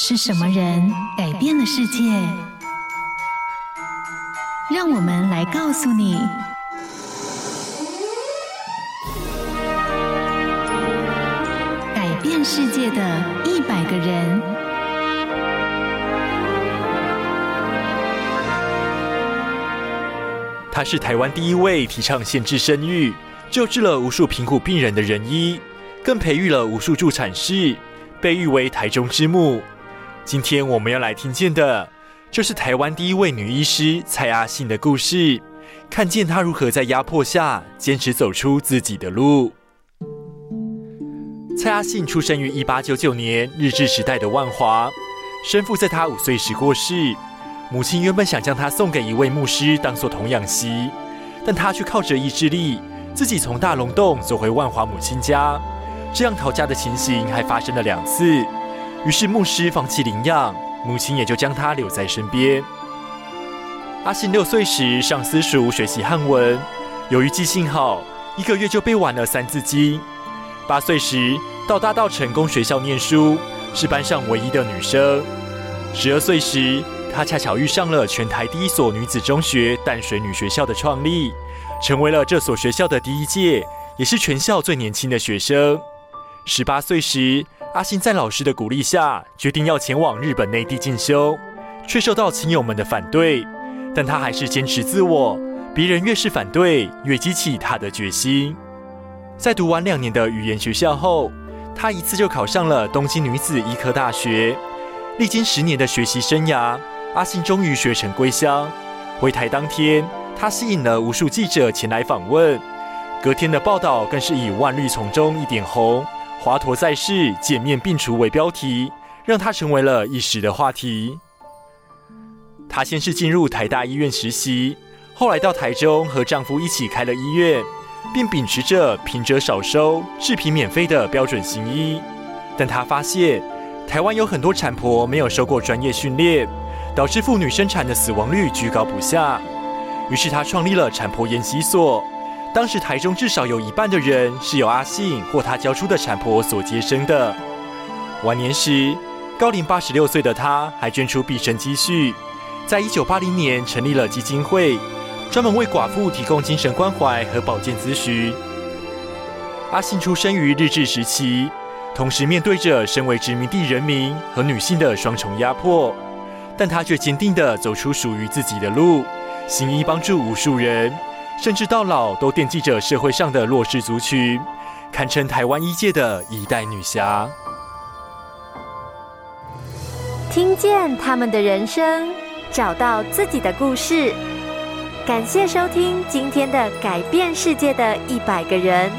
是什么人改变了世界？让我们来告诉你：改变世界的一百个人。他是台湾第一位提倡限制生育、救治了无数贫苦病人的人医，更培育了无数助产士，被誉为台中之母。今天我们要来听见的，就是台湾第一位女医师蔡阿信的故事，看见她如何在压迫下坚持走出自己的路。蔡阿信出生于一八九九年日治时代的万华，生父在她五岁时过世，母亲原本想将她送给一位牧师当做童养媳，但她却靠着意志力，自己从大龙洞走回万华母亲家，这样逃家的情形还发生了两次。于是牧师放弃领养，母亲也就将他留在身边。阿信六岁时上私塾学习汉文，由于记性好，一个月就背完了《三字经》。八岁时到大稻埕公学校念书，是班上唯一的女生。十二岁时，她恰巧遇上了全台第一所女子中学淡水女学校的创立，成为了这所学校的第一届，也是全校最年轻的学生。十八岁时，阿信在老师的鼓励下，决定要前往日本内地进修，却受到亲友们的反对。但他还是坚持自我，别人越是反对，越激起他的决心。在读完两年的语言学校后，他一次就考上了东京女子医科大学。历经十年的学习生涯，阿信终于学成归乡。回台当天，他吸引了无数记者前来访问。隔天的报道更是以“万绿丛中一点红”。华佗在世，见面病除为标题，让他成为了一时的话题。她先是进入台大医院实习，后来到台中和丈夫一起开了医院，并秉持着贫者少收、治贫免费的标准行医。但她发现，台湾有很多产婆没有受过专业训练，导致妇女生产的死亡率居高不下。于是她创立了产婆研习所。当时台中至少有一半的人是由阿信或他教出的产婆所接生的。晚年时，高龄八十六岁的他还捐出毕生积蓄，在一九八零年成立了基金会，专门为寡妇提供精神关怀和保健咨询。阿信出生于日治时期，同时面对着身为殖民地人民和女性的双重压迫，但他却坚定地走出属于自己的路，行医帮助无数人。甚至到老都惦记着社会上的弱势族群，堪称台湾一界的一代女侠。听见他们的人生，找到自己的故事。感谢收听今天的改变世界的一百个人。